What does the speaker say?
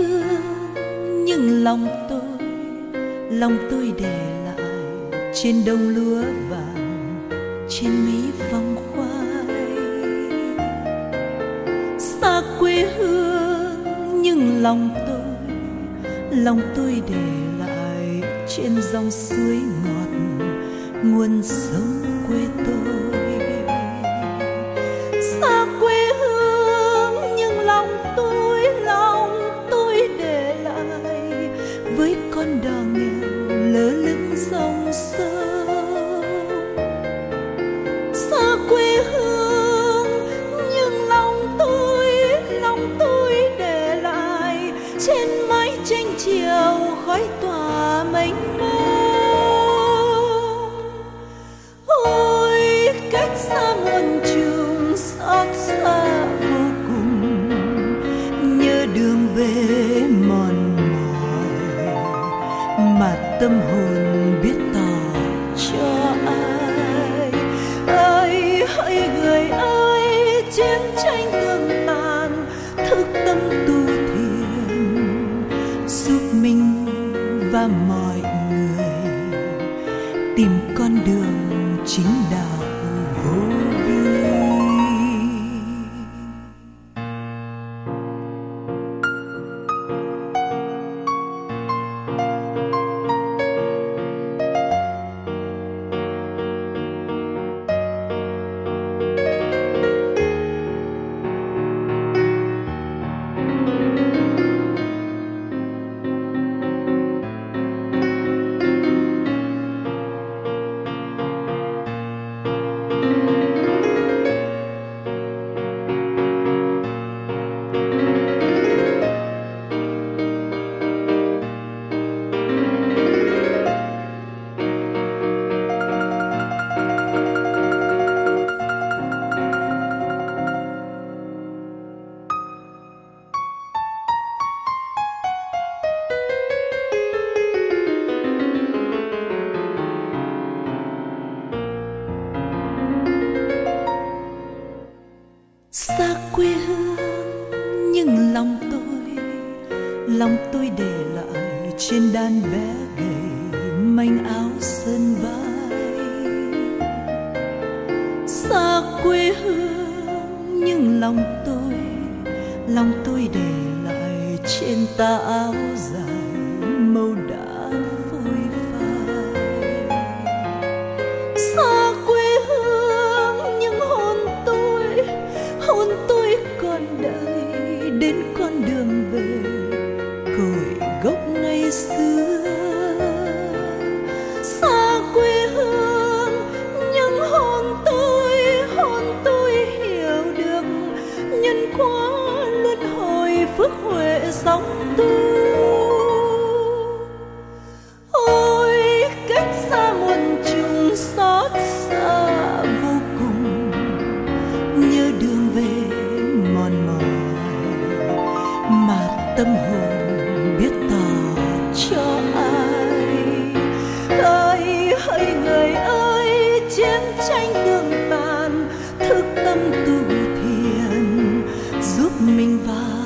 quê hương nhưng lòng tôi lòng tôi để lại trên đồng lúa vàng, trên mấy vòng khoai. Xa quê hương, nhưng lòng tôi lòng tôi để lại trên dòng suối ngọt, nguồn sống quê tôi. Tâm hồn biết tỏ cho ai. Ơi, hỡi người ơi, chiến tranh tương tàn thức tâm tu thiền, giúp mình và mọi người tìm con đường chính đạo vô xa quê hương, nhưng lòng tôi lòng tôi để lại trên đàn bé gầy manh áo sơn vai. Xa quê hương, nhưng lòng tôi lòng tôi để lại trên tà áo dài. Phước huệ sóng tu. Ôi, cách xa muôn trùng xót xa vô cùng, nhớ đường về mòn mỏi mà tâm hồn biết tỏ cho ai. Ơi, hỡi người ơi, chiến tranh đường tàn, thức tâm tu thiền giúp mình vào